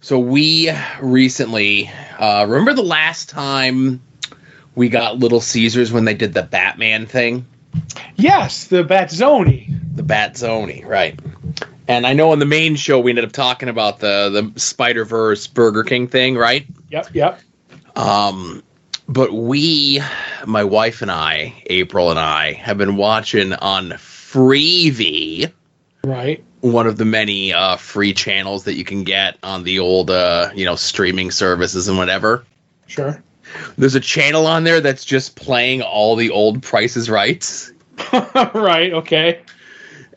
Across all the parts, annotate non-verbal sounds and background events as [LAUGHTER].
So we recently uh, remember the last time we got Little Caesars when they did the Batman thing, Yes, the Batzoni. the Batzoni, right? And I know on the main show we ended up talking about the the Spider Verse Burger King thing, right? Yep, yep. Um, but we, my wife and I, April and I, have been watching on Freevee, Right. One of the many uh, free channels that you can get on the old, uh, you know, streaming services and whatever. Sure. There's a channel on there that's just playing all the old Prices Rights, [LAUGHS] right. Okay.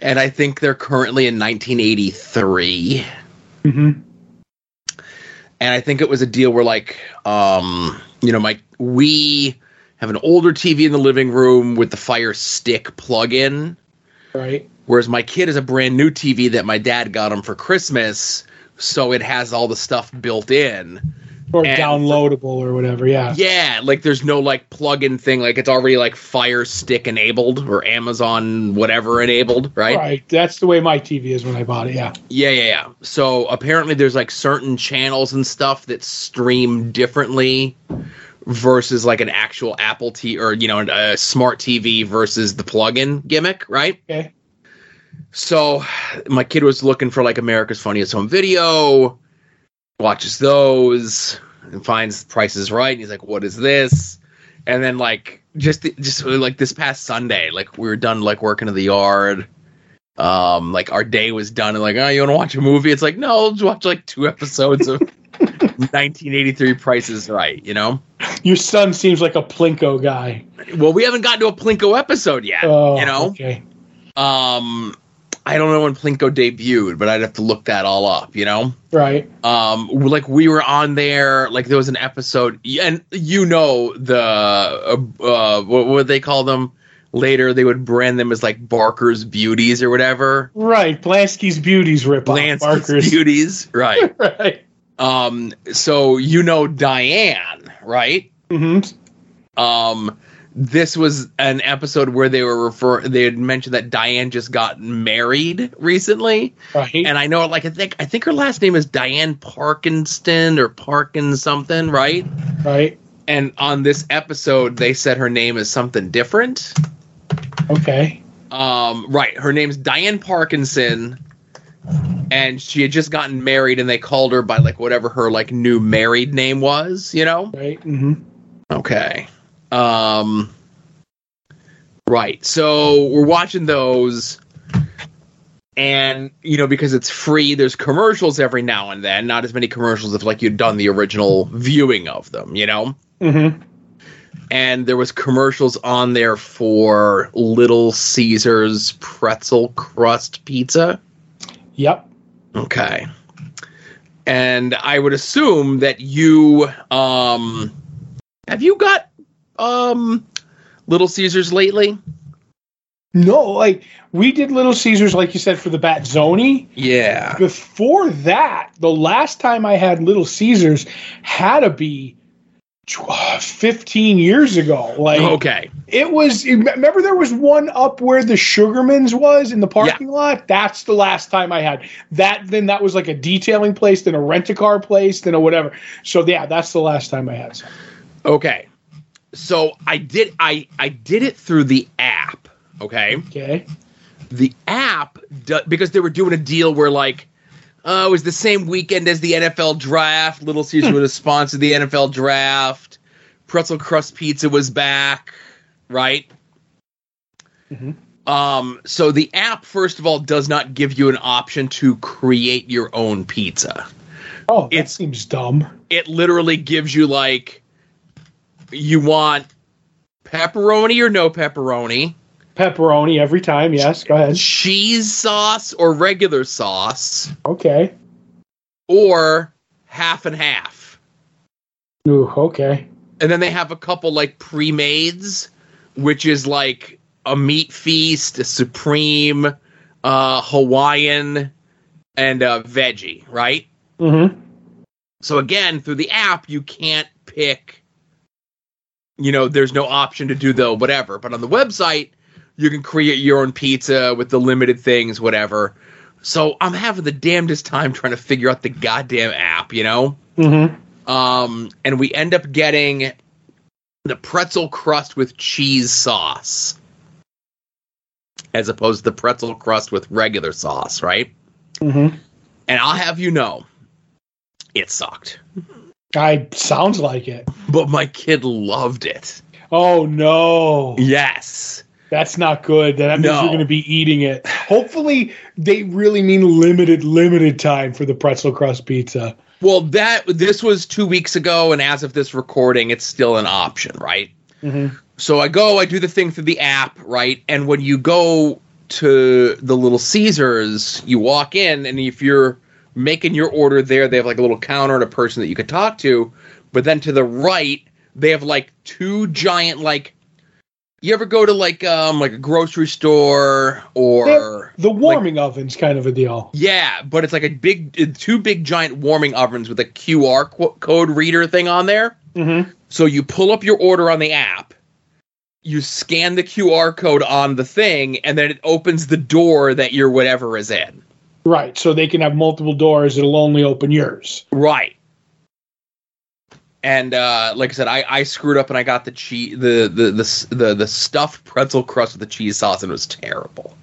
and I think they're currently in 1983. hmm and I think it was a deal where like um you know my we have an older TV in the living room with the Fire Stick plug-in Right. Whereas my kid has a brand new TV that my dad got him for Christmas so it has all the stuff built in. Or And- downloadable or whatever. Yeah. Yeah, like there's no like plug-in thing like it's already like Fire Stick enabled or Amazon whatever enabled, right? Right. That's the way my TV is when I bought it. Yeah. Yeah, yeah, yeah. So apparently there's like certain channels and stuff that stream differently versus like an actual Apple T or you know a smart TV versus the plug-in gimmick, right? Okay. So my kid was looking for like America's Funniest Home Video, watches those and finds prices right, and he's like, "What is this?" And then like just just like this past Sunday, like we were done like working in the yard. Um, like our day was done, and like, oh, you want to watch a movie? It's like, no, let's watch like two episodes of [LAUGHS] 1983 Prices Right. You know? Your son seems like a Plinko guy. Well, we haven't gotten to a Plinko episode yet. Oh, you know? Okay. Um, I don't know when Plinko debuted, but I'd have to look that all up. You know? Right. um like we were on there like there was an episode and you know the uh, uh what would they call them later they would brand them as like barker's beauties or whatever Right. Blansky's Beauties rip off. Barker's. [LAUGHS] beauties right Right. um so you know diane right hmm um this was an episode where they were refer they had mentioned that diane just got married recently Right. and I know like I think I think her last name is Diane Parkinston or Parkin something, right? right. And on this episode they said her name is something different. Okay. Um right, her name's Diane Parkinson and she had just gotten married and they called her by like whatever her like new married name was, you know? Right. hmm Okay. Um Right. So we're watching those. And you know because it's free there's commercials every now and then. Not as many commercials if like you'd done the original viewing of them you know? Hmm and there was commercials on there for little caesars pretzel crust pizza. Yep. okay. And i would assume that you um have you got um little caesars lately No, like we did Little Caesars, like you said, for the Batzoni. yeah Before that, the last time I had Little Caesars had to be 15 years ago. Like okay it was. Remember, there was one up where the Sugarman's was in the parking lot. That's the last time I had that. Then that was like a detailing place, then a rent a car place, then a whatever. So yeah, that's the last time I had. Some. Okay. So I did I I did it through the app, okay? Okay. The app do, because they were doing a deal where like uh, it was the same weekend as the NFL draft. Little Caesar would have sponsored the NFL draft. Pretzel crust pizza was back, right? Mhm. Um, so the app, first of all, does not give you an option to create your own pizza. Oh, it seems dumb. it literally gives you like you want pepperoni or no pepperoni, Pepperoni every time. Yes. Go ahead. cheese sauce or regular sauce, Okay. or half and half. Ooh. Okay. And then they have a couple like pre-mades, which is like a meat feast, a supreme, uh, Hawaiian, and a veggie, right? Mm-hmm. So again, through the app, you can't pick. You know, there's no option to do the whatever. But on the website, you can create your own pizza with the limited things, whatever. So I'm having the damnedest time trying to figure out the goddamn app, you know? Mm-hmm. Um, and we end up getting the pretzel crust with cheese sauce as opposed to the pretzel crust with regular sauce, right? Mm-hmm. And I'll have you know, it sucked. I sounds like it. But my kid loved it. Oh no. Yes. That's not good. That means No. you're going to be eating it. Hopefully, they really mean limited, limited time for the pretzel crust pizza. Well, that this was two weeks ago, and as of this recording, it's still an option, right? Mm-hmm. So I go, I do the thing through the app, right? And when you go to the Little Caesars, you walk in, and if you're making your order there, they have like a little counter and a person that you could talk to. But then to the right, they have like two giant like. You ever go to like um like a grocery store or The warming ovens, kind of a deal. yeah, but it's like a big two big giant warming ovens with a QR code reader thing on there. Mm-hmm. So you pull up your order on the app, you scan the QR code on the thing, and then it opens the door that your whatever is in. Right. So they can have multiple doors. It'll only open yours. Right. And uh, like I said, I, I screwed up and I got the cheese the the, the the the stuffed pretzel crust with the cheese sauce and it was terrible.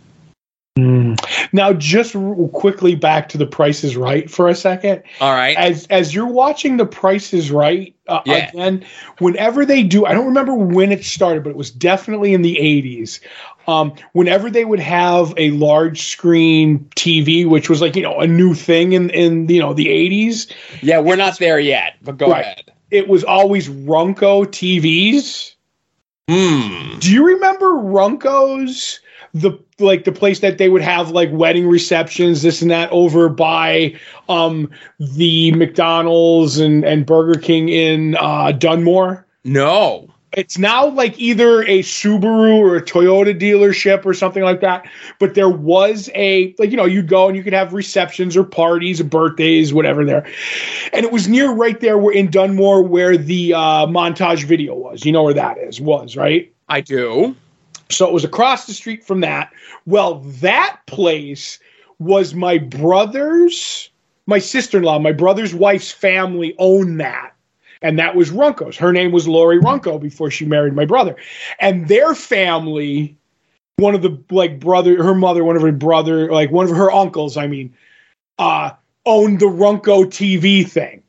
Now, just r- quickly back to the Price is Right for a second. All right. As as you're watching the Price is Right uh, Yeah. again, whenever they do, I don't remember when it started, but it was definitely in the 80s. Um, whenever they would have a large screen TV, which was like you know a new thing in in you know the 80s, yeah, we're not there yet, but go Right. ahead. it was always Runco TVs. Hmm. Do you remember Runco's? The like the place that they would have like wedding receptions, this and that, over by um the McDonald's and and Burger King in uh, Dunmore. No. It's now like either a Subaru or a Toyota dealership or something like that. But there was a like you know you'd go and you could have receptions or parties, or birthdays, whatever there, and it was near right there where in Dunmore where the uh, montage video was. You know where that is? Was right. I do. So it was across the street from that. Well, that place was my brother's, my sister in law, my brother's wife's family owned that. And that was Runco's. Her name was Lori Runco before she married my brother. And their family, one of the like brother, her mother, one of her brother, like one of her uncles, I mean, uh, owned the Runco TV thing.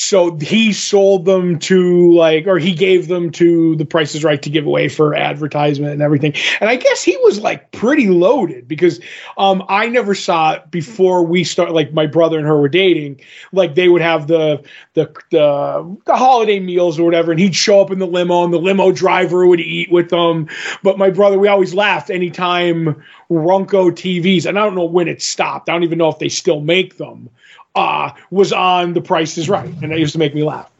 So he sold them to like, or he gave them to the Price is Right to give away for advertisement and everything. And I guess he was like pretty loaded because um, I never saw it before we start. Like my brother and her were dating. Like they would have the the the, the holiday meals or whatever, and he'd show up in the limo, and the limo driver would eat with them. But my brother, we always laughed anytime Runco TVs, and I don't know when it stopped. I don't even know if they still make them uh, was on The Price is Right, and that used to make me laugh.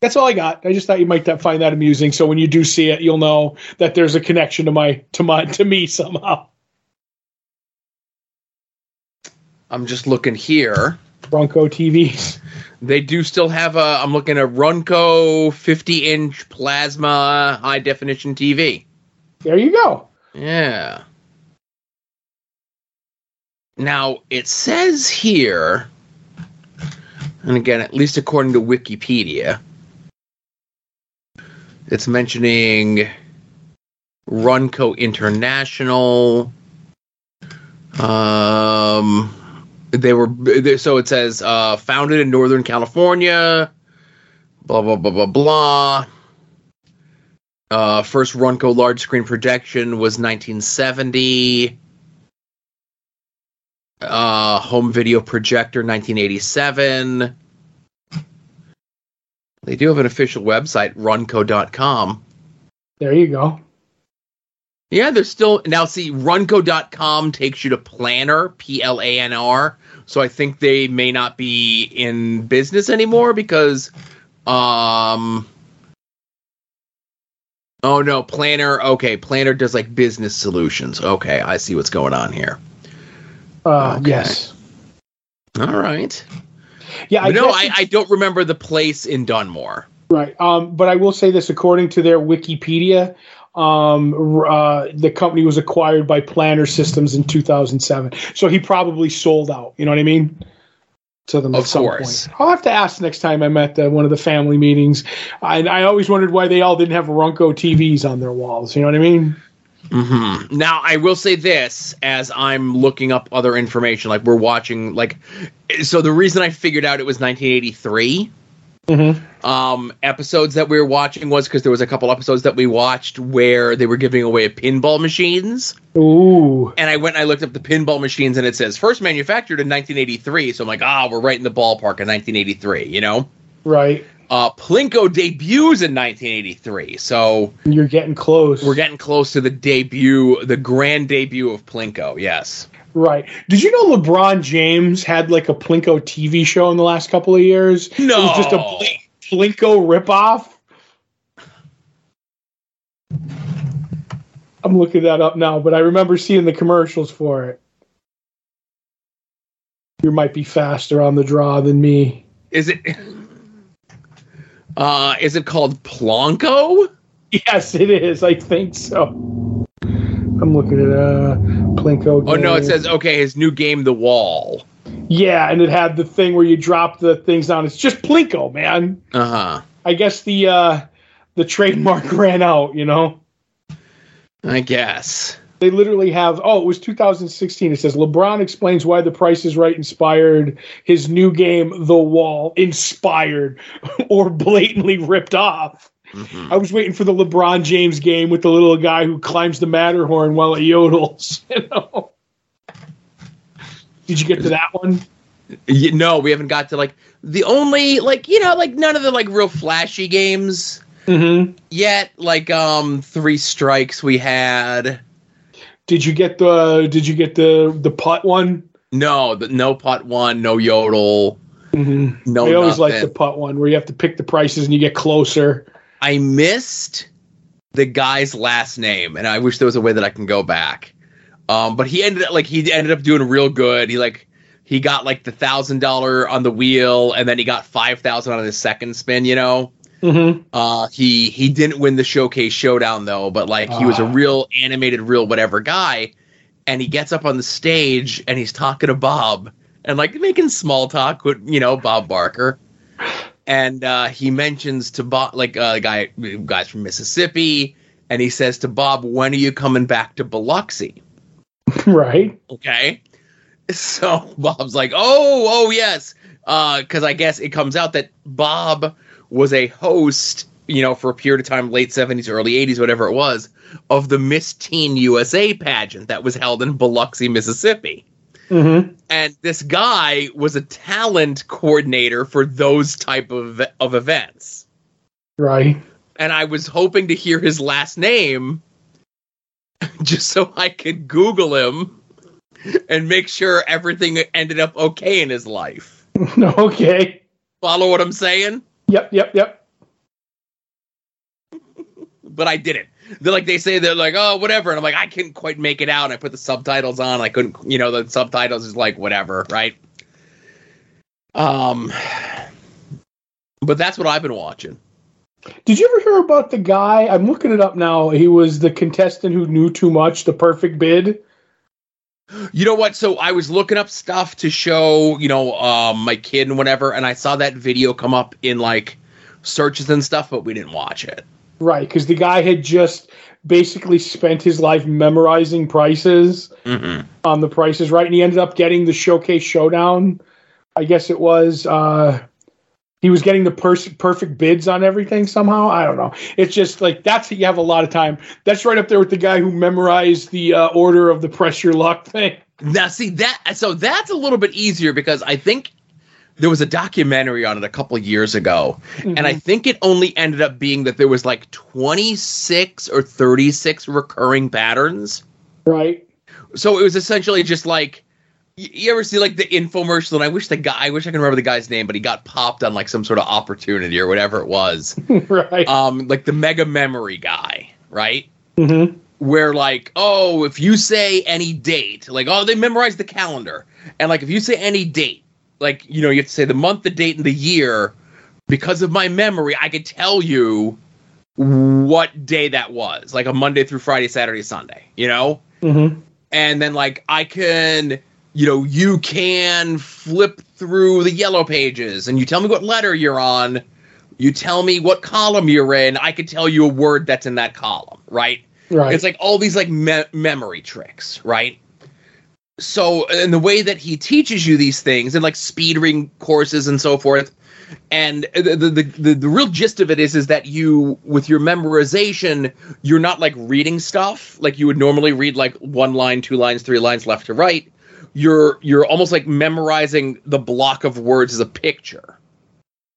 That's all I got. I just thought you might find that amusing. So when you do see it, you'll know that there's a connection to my to my to me somehow. I'm just looking here. Runco TVs. They do still have a. I'm looking at Runco 50 inch plasma high definition TV. There you go. Yeah. Now it says here, and again, at least according to Wikipedia, it's mentioning Runco International. Um, they were so it says uh, founded in Northern California. Blah blah blah blah blah. Uh, first Runco large screen projection was 1970. Uh, home video projector 1987. They do have an official website, runco.com. There you go. Yeah, there's still now. See, runco.com takes you to Planar, P L A N R. So I think they may not be in business anymore because, um, oh no, Planar. Okay, Planar does like business solutions. Okay, I see what's going on here. Uh, Okay. Yes. All right. Yeah. I no, I, I don't remember the place in Dunmore. Right. Um, but I will say this according to their Wikipedia, Um, uh, the company was acquired by Planar Systems in 2007, so he probably sold out. You know what I mean? To them Of at some course. point. I'll have to ask next time I'm at the, one of the family meetings. I, I always wondered why they all didn't have Runco TVs on their walls. You know what I mean? Hmm Now, I will say this as I'm looking up other information, like we're watching, like, so the reason I figured out it was 1983 Mm-hmm. um, episodes that we were watching was because there was a couple episodes that we watched where they were giving away pinball machines. Ooh. And I went and I looked up the pinball machines and it says first manufactured in 1983. So I'm like, ah, we're right in the ballpark in 1983, you know? Right. Uh, Plinko debuts in 1983. So You're getting close. we're getting close to the debut, the grand debut of Plinko, yes. Right. Did you know LeBron James had like a Plinko TV show in the last couple of years? No, It was just a Pl- Plinko ripoff. I'm looking that up now, but I remember seeing the commercials for it. You might be faster on the draw than me. Is it. Uh, is it called Plunko? Yes, it is. I think so. I'm looking at uh Plinko. Oh no, it says okay. His new game, The Wall. Yeah, and it had the thing where you drop the things down. It's just Plinko, man. Uh huh. I guess the uh the trademark [LAUGHS] ran out, you know. I guess. They literally have oh, it was 2016. It says LeBron explains why the price is right inspired his new game The Wall inspired [LAUGHS] or blatantly ripped off. Mhm. I was waiting for the LeBron James game with the little guy who climbs the Matterhorn while it yodels, [LAUGHS] you know. Did you get to that one? Y- No, we haven't got to like the only like you know like none of the like real flashy games Mm-hmm. yet. Like um, Three Strikes we had. Did you get the Did you get the the putt one? No, the no putt one, no yodel, Mm-hmm. no. I always like the putt one where you have to pick the prices and you get closer. I missed the guy's last name, and I wish there was a way that I can go back. Um, but he ended up like he ended up doing real good. He like he got like the thousand dollar on the wheel, and then he got five thousand on his second spin. You know, Mm-hmm. uh, he he didn't win the showcase showdown though, but like he was a Ah. real animated, real whatever guy. And he gets up on the stage and he's talking to Bob and like making small talk with you know Bob Barker and uh, he mentions to Bob, like uh, guy, guys from Mississippi, and he says to Bob, "When are you coming back to Biloxi?" [LAUGHS] Right. Okay, so [LAUGHS] Bob's like, "Oh, oh yes," because I guess it comes out that Bob was a host, you know, for a period of time, late seventies, early eighties, whatever it was, of the Miss Teen USA pageant that was held in Biloxi, Mississippi Mm-hmm. and this guy was a talent coordinator for those type of of events Right. and i was hoping to hear his last name [LAUGHS] just so i could google him and make sure everything ended up okay in his life [LAUGHS] okay. follow what i'm saying Yep. Yep. Yep. but i didn't they're like they say they're like oh whatever and i'm like i couldn't quite make it out and i put the subtitles on i couldn't you know the subtitles is like whatever right um but that's what i've been watching Did you ever hear about the guy? I'm looking it up now. He was the contestant who knew too much. The perfect bid. You know what? So I was looking up stuff to show, you know, um, my kid and whatever, and I saw that video come up in like searches and stuff, but we didn't watch it. Right, because the guy had just basically spent his life memorizing prices Mm-hmm. on the prices right, and he ended up getting the showcase showdown. I guess it was. Uh, he was getting the pers- perfect bids on everything somehow. I don't know. It's just like that's you have a lot of time. That's right up there with the guy who memorized the uh, order of the press your luck thing. Now, see that, so that's a little bit easier because I think there was a documentary on it a couple years ago, and I think it only ended up being that there was like 26 or 36 recurring patterns. right. So it was essentially just like you, ever see like the infomercial and I wish the guy I wish I can remember the guy's name, but he got popped on like some sort of opportunity or whatever it was. [LAUGHS] right. um like the mega memory guy, right? mm-hmm. Where like, oh, if you say any date, like oh, they memorize the calendar. And like if you say any date, like you know, you have to say the month, the date, and the year, because of my memory, I could tell you what day that was, like a Monday through Friday, Saturday, Sunday, you know? Mm-hmm. And then like I can, you know, you can flip through the yellow pages and you tell me what letter you're on. You tell me what column you're in. I can tell you a word that's in that column, right? Right. It's like all these like me- memory tricks, right? So, and the way that he teaches you these things and like speed reading courses and so forth, and the, the the the real gist of it is is that you with your memorization, you're not like reading stuff like you would normally read like one line, two lines, three lines left to right. You're you're almost like memorizing the block of words as a picture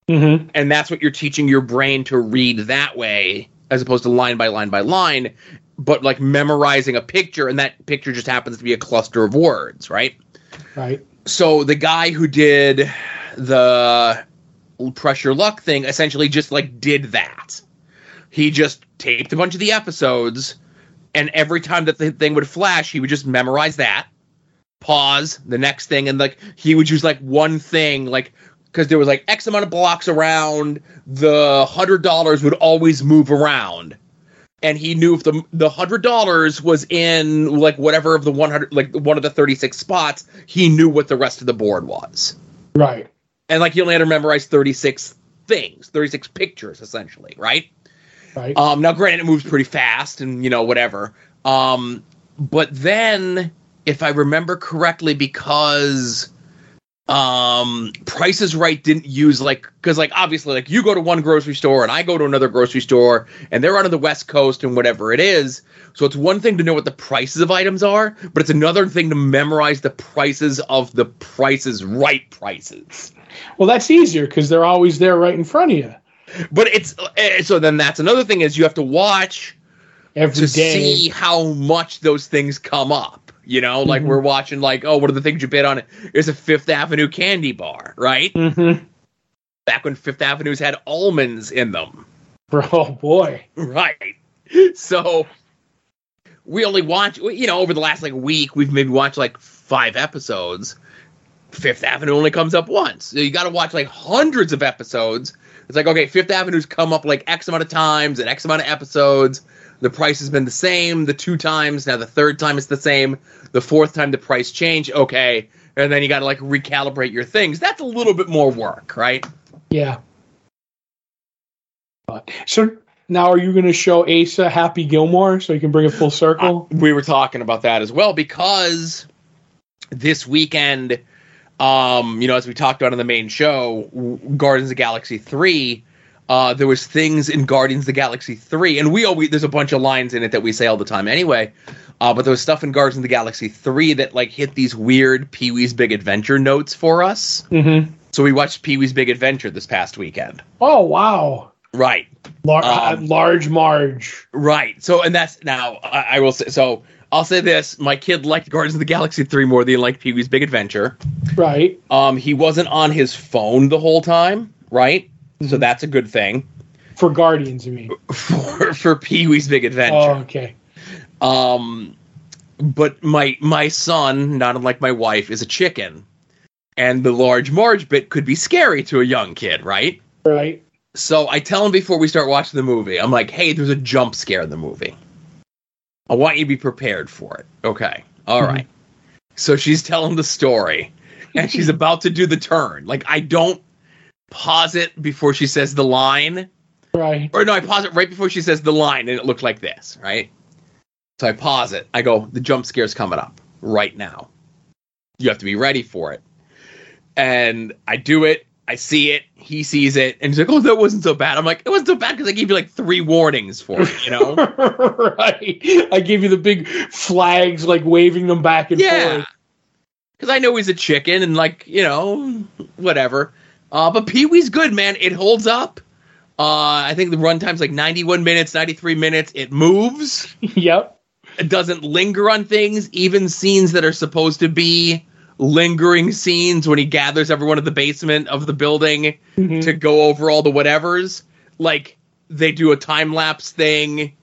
Mm-hmm. and that's what you're teaching your brain to read that way as opposed to line by line by line but like memorizing a picture and that picture just happens to be a cluster of words right Right. so the guy who did the press your luck thing essentially just like did that he just taped a bunch of the episodes and every time that the thing would flash he would just memorize that pause the next thing and like he would use like one thing like because there was like x amount of blocks around the hundred dollars would always move around and he knew if the the hundred dollars was in like whatever of the 100 like one of the 36 spots he knew what the rest of the board was Right. and like he only had to memorize 36 things 36 pictures essentially right Right. um, now, granted, it moves pretty fast, and you know whatever. Um, but then, if I remember correctly, because um, Price is Right didn't use like because like obviously like you go to one grocery store and I go to another grocery store and they're out on the West Coast and whatever it is. So it's one thing to know what the prices of items are, but it's another thing to memorize the prices of the Prices Right prices. well, that's easier because they're always there right in front of you But it's eh, so then that's another thing is you have to watch every to day. see how much those things come up. You know, like Mhm. we're watching, like, oh, what are the things you bid on? It's a Fifth Avenue candy bar, right? Mm-hmm. Back when Fifth Avenues had almonds in them, [LAUGHS] Oh boy. right? So we only watch, you know, over the last like week, we've maybe watched like five episodes. Fifth Avenue only comes up once. So you got to watch like hundreds of episodes. It's like, okay, Fifth Avenue's come up like X amount of times and X amount of episodes. The price has been the same the two times. Now the third time it's the same. The fourth time the price changed. Okay. And then you got to like recalibrate your things. That's a little bit more work, right? Yeah. But- So now, are you going to show Asa Happy Gilmore so you can bring it full circle? we were talking about that as well because this weekend, um, you know, as we talked about on the main show, Guardians of Galaxy three. Uh, there was things in Guardians of the Galaxy three, and we always there's a bunch of lines in it that we say all the time anyway. Uh, but there was stuff in Guardians of the Galaxy three that like hit these weird Pee Wee's Big Adventure notes for us. mm-hmm. So we watched Pee Wee's Big Adventure this past weekend. Oh wow. Right. Lar- Um, uh, large Marge. Right. So, and that's now I, I will say. So, I'll say this: my kid liked Guardians of the Galaxy three more than he liked Pee Wee's Big Adventure. Right. Um, he wasn't on his phone the whole time, right? So that's a good thing For Guardians, you mean? [LAUGHS] for for Pee Wee's Big Oh, Adventure. okay. Um, but my my son, not unlike my wife, is a chicken, and the large Marge bit could be scary to a young kid, right? Right. So I tell him before we start watching the movie, I'm like, hey, there's a jump scare in the movie. I want you to be prepared for it. Okay. all Mhm. right. So she's telling the story and she's about to do the turn. Like, I don't pause it before she says the line. Right. Or no, I pause it right before she says the line and it looked like this, right? So I pause it. I go, the jump scare's coming up right now. You have to be ready for it. And I do it. I see it. He sees it. And he's like, oh, that wasn't so bad. I'm like, it wasn't so bad because I gave you like three warnings for it, you know? [LAUGHS] right. I gave you the big flags, like waving them back and yeah. forth. Because I know he's a chicken and like, you know, whatever. Uh, but Pee Wee's good, man. It holds up. Uh, I think the runtime's like 91 minutes, 93 minutes. It moves. [LAUGHS] yep. it doesn't linger on things, even scenes that are supposed to be lingering scenes when he gathers everyone in the basement of the building Mhm. to go over all the whatevers. Like they do a time lapse thing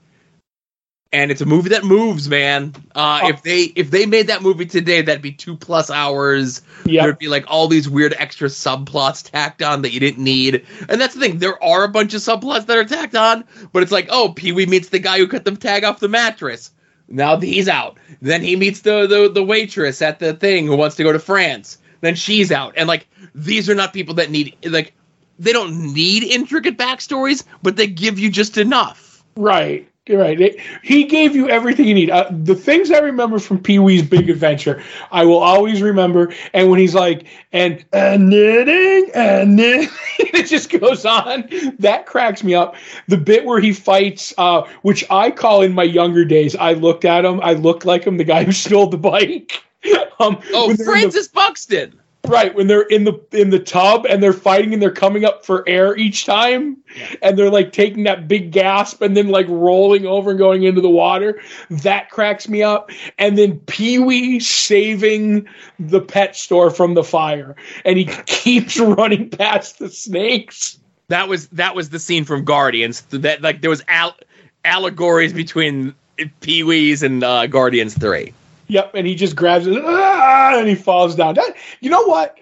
and it's a movie that moves, man. Uh, Oh. If they if they made that movie today, that'd be two plus hours. Yep. There'd be like all these weird extra subplots tacked on that you didn't need. And that's the thing. There are a bunch of subplots that are tacked on, but it's like, oh, Pee Wee meets the guy who cut the tag off the mattress. Now he's out. Then he meets the, the the waitress at the thing who wants to go to France. Then she's out. And like these are not people that need like they don't need intricate backstories, but they give you just enough. Right. You're right. It, he gave you everything you need. Uh, the things I remember from Pee Wee's Big Adventure, I will always remember. And when he's like, and, and knitting, and knitting, [LAUGHS] it just goes on. That cracks me up. The bit where he fights, uh, which I call in my younger days, I looked at him, I looked like him, the guy who stole the bike. [LAUGHS] Um, Oh, when the- Francis Buxton. Right when they're in the in the tub and they're fighting and they're coming up for air each time, and they're like taking that big gasp and then like rolling over and going into the water. That cracks me up. And then Pee Wee saving the pet store from the fire, and he [LAUGHS] keeps running past the snakes. That was that was the scene from Guardians. That like there was al- allegories between Pee Wee's and uh, Guardians Three. Yep, and he just grabs it ah, and he falls down. That, you know what?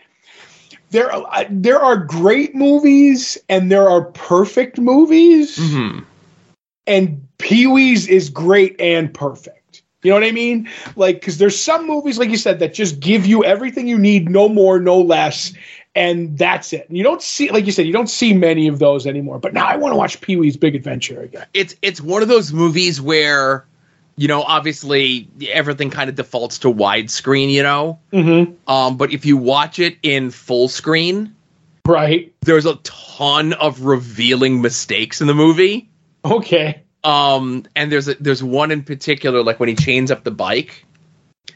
There, are, there are great movies and there are perfect movies. Mm-hmm. and Pee Wee's is great and perfect. You know what I mean? Like, because there's some movies, like you said, that just give you everything you need, no more, no less, and that's it. And you don't see, like you said, you don't see many of those anymore. But now I want to watch Pee Wee's Big Adventure again. It's it's one of those movies where, you know, obviously everything kind of defaults to widescreen, you know. Mm-hmm. Um, but if you watch it in full screen, Right? there's a ton of revealing mistakes in the movie. Okay. Um, and there's a, there's one in particular, like when he chains up the bike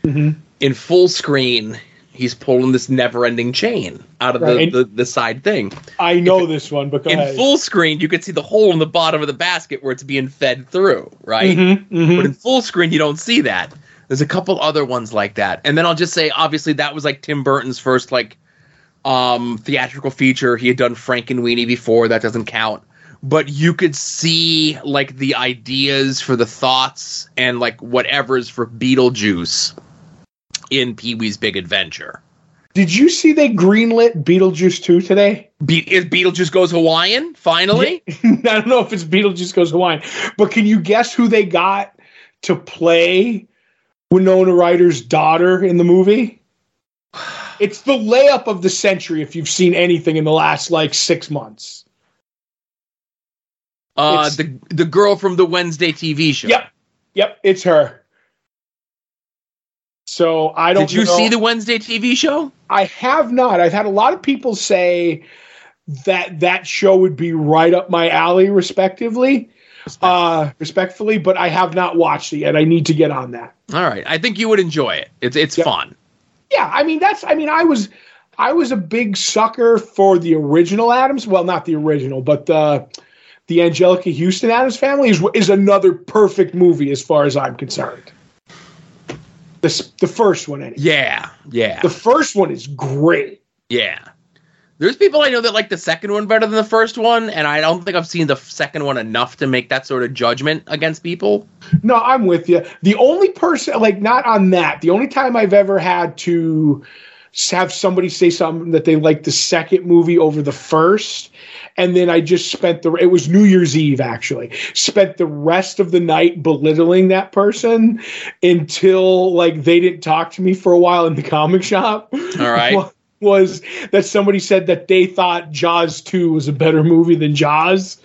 Mm-hmm. in full screen, he's pulling this never-ending chain out of Right. the, the the side thing. I know this one, because in ahead. full screen, you can see the hole in the bottom of the basket where it's being fed through, right? Mhm, mhm. But in full screen, you don't see that. There's a couple other ones like that, and then I'll just say, obviously, that was like Tim Burton's first like um theatrical feature. He had done Frankenweenie before. That doesn't count. But you could see like the ideas for the thoughts and like whatever's for Beetlejuice in Pee Wee's Big Adventure. Did you see they greenlit Beetlejuice 2 today? Be- is Beetlejuice goes Hawaiian finally? [LAUGHS] I don't know if it's Beetlejuice Goes Hawaiian, but can you guess who they got to play Winona Ryder's daughter in the movie? [SIGHS] It's the layup of the century if you've seen anything in the last like six months. Uh, It's- the the girl from the Wednesday TV show. Yep. Yep, it's her. So I don't Did you know- see the Wednesday TV show? I have not. I've had a lot of people say that that show would be right up my alley, respectively, uh, respectfully, but I have not watched it yet. I need to get on that. All right, I think you would enjoy it. It's it's Yep. fun. Yeah, I mean that's. I mean I was, I was a big sucker for the original Addams. Well, not the original, but the the Anjelica Huston Addams Family is is another perfect movie as far as I'm concerned. The the first one, anyway. Yeah, yeah, The first one is great. yeah. There's people I know that like the second one better than the first one, and I don't think I've seen the second one enough to make that sort of judgment against people. No, I'm with you. The only person, like, not on that. The only time I've ever had to have somebody say something that they liked the second movie over the first, and then I just spent the. It was New Year's Eve actually. Spent the rest of the night belittling that person until like they didn't talk to me for a while in the comic shop. All right. [LAUGHS] Was that somebody said that they thought Jaws 2 was a better movie than Jaws?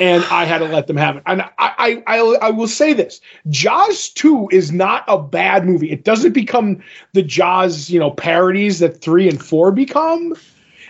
And I had to let them have it. And I, I, I, I will say this: Jaws two is not a bad movie. It doesn't become the Jaws, you know, parodies that three and four become.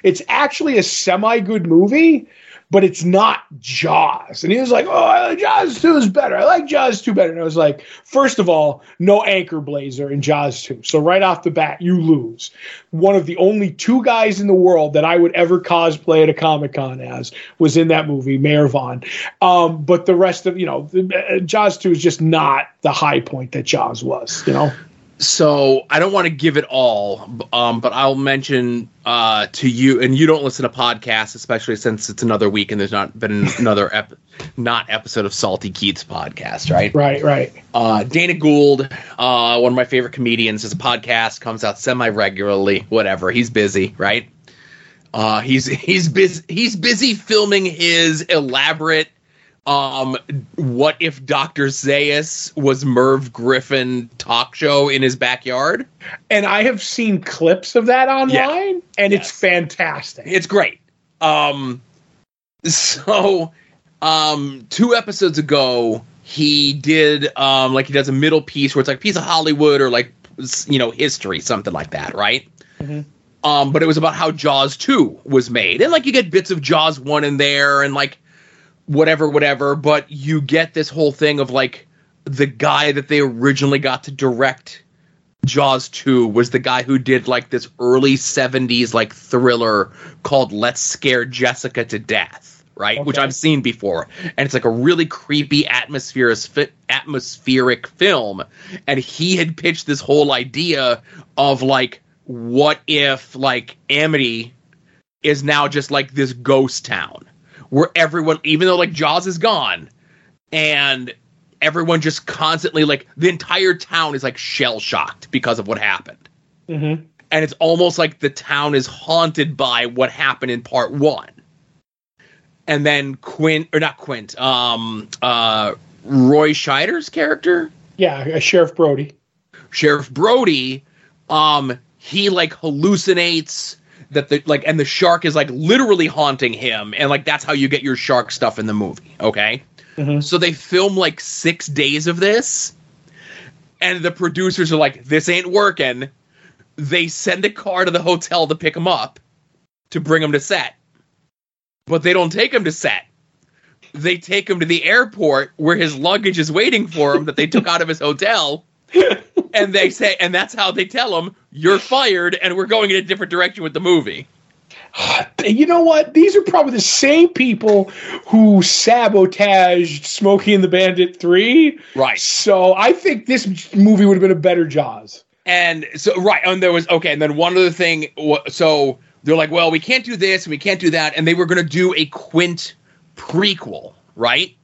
It's actually a semi good movie, but it's not Jaws. And he was like, "Oh, Jaws two is better. I like Jaws two better." And I was like, first of all, no anchor blazer in Jaws two, so right off the bat, you lose. One of the only two guys in the world that I would ever cosplay at a Comic Con as was in that movie, Mayor Vaughn. Um, but the rest of you know, uh, Jaws two is just not the high point that Jaws was. You know. So I don't want to give it all, um, but I'll mention uh, to you, and you don't listen to podcasts, especially since it's another week and there's not been [LAUGHS] another ep- not episode of Salty Keats podcast, right? Right, right. Uh, Dana Gould, uh, one of my favorite comedians, has a podcast, comes out semi regularly. Whatever, he's busy, right? Uh, he's he's busy he's busy filming his elaborate um what if Dr. Zaius was Merv Griffin talk show in his backyard. And I have seen clips of that online Yeah. and Yes. it's fantastic. It's great. Um so um two episodes ago he did um like he does a middle piece where it's like a piece of Hollywood or like you know history something like that, right? Mhm. Um but it was about how Jaws 2 was made. And like you get bits of Jaws 1 in there and like whatever whatever, but you get this whole thing of like the guy that they originally got to direct Jaws 2 was the guy who did like this early 70s like thriller called Let's Scare Jessica to Death, right? Which I've seen before. And it's like a really creepy atmospheric atmospheric film and he had pitched this whole idea of like what if like Amity is now just like this ghost town where everyone even though like Jaws is gone and everyone just constantly like the entire town is like shell shocked because of what happened Mhm. and it's almost like the town is haunted by what happened in part one and then quint or not quint um uh roy scheider's character Yeah, uh, Sheriff Brody. sheriff brody um he like hallucinates that the like and the shark is like literally haunting him and like that's how you get your shark stuff in the movie okay? Mhm. so they film like six days of this and the producers are like this ain't working. They send a car to the hotel to pick him up to bring him to set. But they don't take him to set. They take him to the airport where his luggage is waiting for him that they took out of his hotel [LAUGHS] and they say and that's how they tell him you're fired and we're going in a different direction with the movie [SIGHS] You know what? These are probably the same people who sabotaged Smokey and the Bandit 3. right So I think this movie would have been a better Jaws. and so right and there was okay and then one other thing so they're like well we can't do this and we can't do that and they were going to do a quint prequel right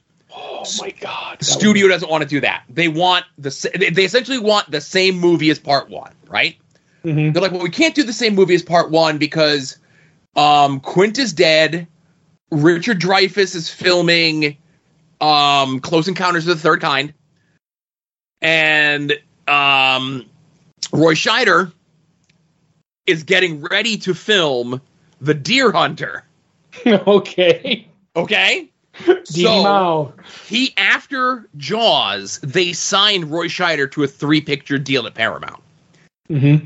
Oh my God. That studio doesn't want to do that they want the they they essentially want the same movie as part one right would- Mhm. they're like well we can't do the same movie as part one because um quint is dead richard dreyfuss is filming um close encounters of the third kind and um roy scheider is getting ready to film the deer hunter [LAUGHS] okay. okay [LAUGHS] Mao. he after jaws they signed roy scheider to a three picture deal at paramount hmm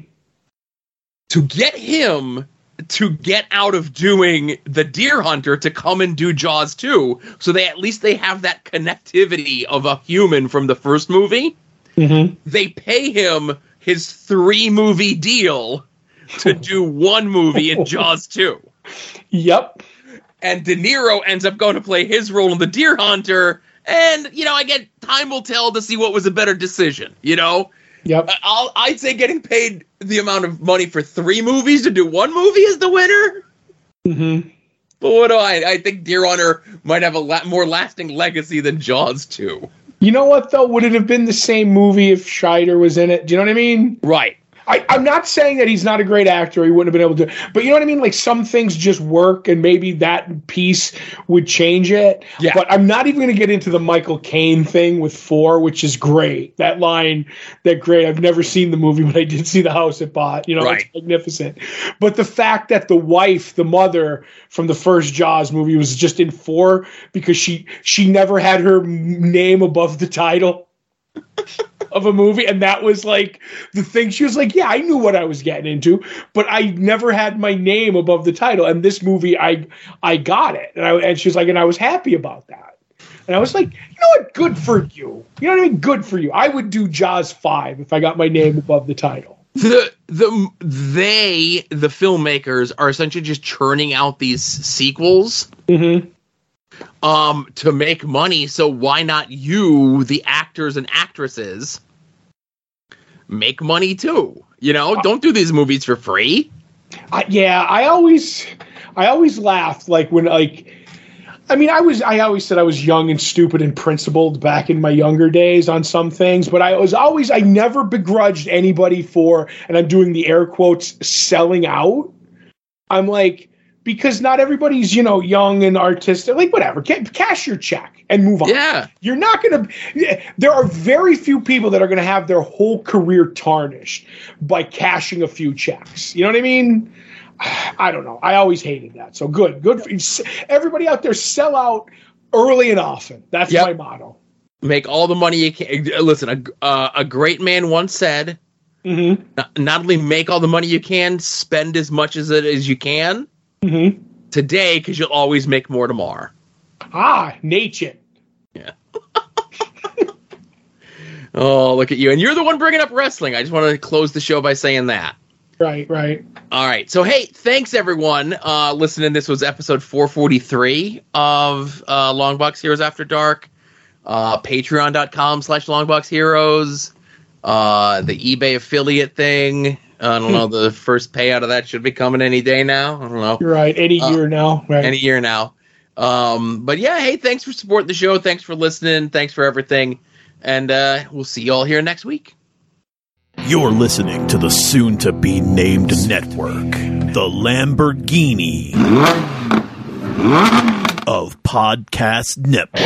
to get him to get out of doing the deer hunter to come and do jaws 2 so they at least they have that connectivity of a human from the first movie hmm they pay him his three movie deal to [LAUGHS] do one movie in jaws 2 Yep. And de niro ends up going to play his role in the deer hunter and you know i get time will tell to see what was a better decision you know Yep. I'll, I'd say getting paid the amount of money for three movies to do one movie is the winner. hmm But what do I? I think Deer Hunter might have a la- more lasting legacy than Jaws 2. You know what though? Would it have been the same movie if Scheider was in it? Do you know what I mean? Right. I, I'm not saying that he's not a great actor. He wouldn't have been able to, but you know what I mean. Like some things just work, and maybe that piece would change it. Yeah. But I'm not even going to get into the Michael Caine thing with four, which is great. That line, that great. I've never seen the movie, [LAUGHS] but I did see the house it bought. You know, Right. it's magnificent. But the fact that the wife, the mother from the first Jaws movie, was just in four because she she never had her name above the title [LAUGHS] of a movie and that was like the thing. She was like yeah i knew what i was getting into but i never had my name above the title and this movie i i got it. And i and she was like and i was happy about that. And i was like you know what? Good for you. You know what i mean? Good for you. I would do jaws 5 if i got my name above the title. The the they the filmmakers are essentially just churning out these sequels mm-hmm. um to make money. So why not you, the actors and actresses, make money too. You know, uh, don't do these movies for free. I, yeah, I always, I always laughed like when like. I mean, I was I always said I was young and stupid and principled back in my younger days on some things, but I was always I never begrudged anybody for and I'm doing the air quotes selling out. I'm like because not everybody's, you know, young and artistic, like whatever. Cash your check and move on. Yeah. You're not going to there are very few people that are going to have their whole career tarnished by cashing a few checks. You know what I mean? I don't know. I always hated that. So good, good for you. Everybody out there, sell out early and often. That's yep. my motto. Make all the money you can. Listen, a, uh, a great man once said, mm-hmm. not, not, only make all the money you can, spend as much as it as you can mm-hmm. today, because you'll always make more tomorrow. Ah, nature. Yeah. [LAUGHS] oh, look at you. And you're the one bringing up wrestling. I just want to close the show by saying that. Right, right. All right. So, hey, thanks everyone uh, listening. This was episode 443 of uh, Longbox Heroes After Dark. Uh, Patreon.com slash Longbox Heroes. Uh, the eBay affiliate thing. I don't know. The first payout of that should be coming any day now. I don't know. You're right. Any uh, year now. Right. Any year now. Um, but yeah, hey, thanks for supporting the show. Thanks for listening. Thanks for everything. And uh, we'll see you all here next week. You're listening to the soon to be named network, the Lamborghini of podcast networks.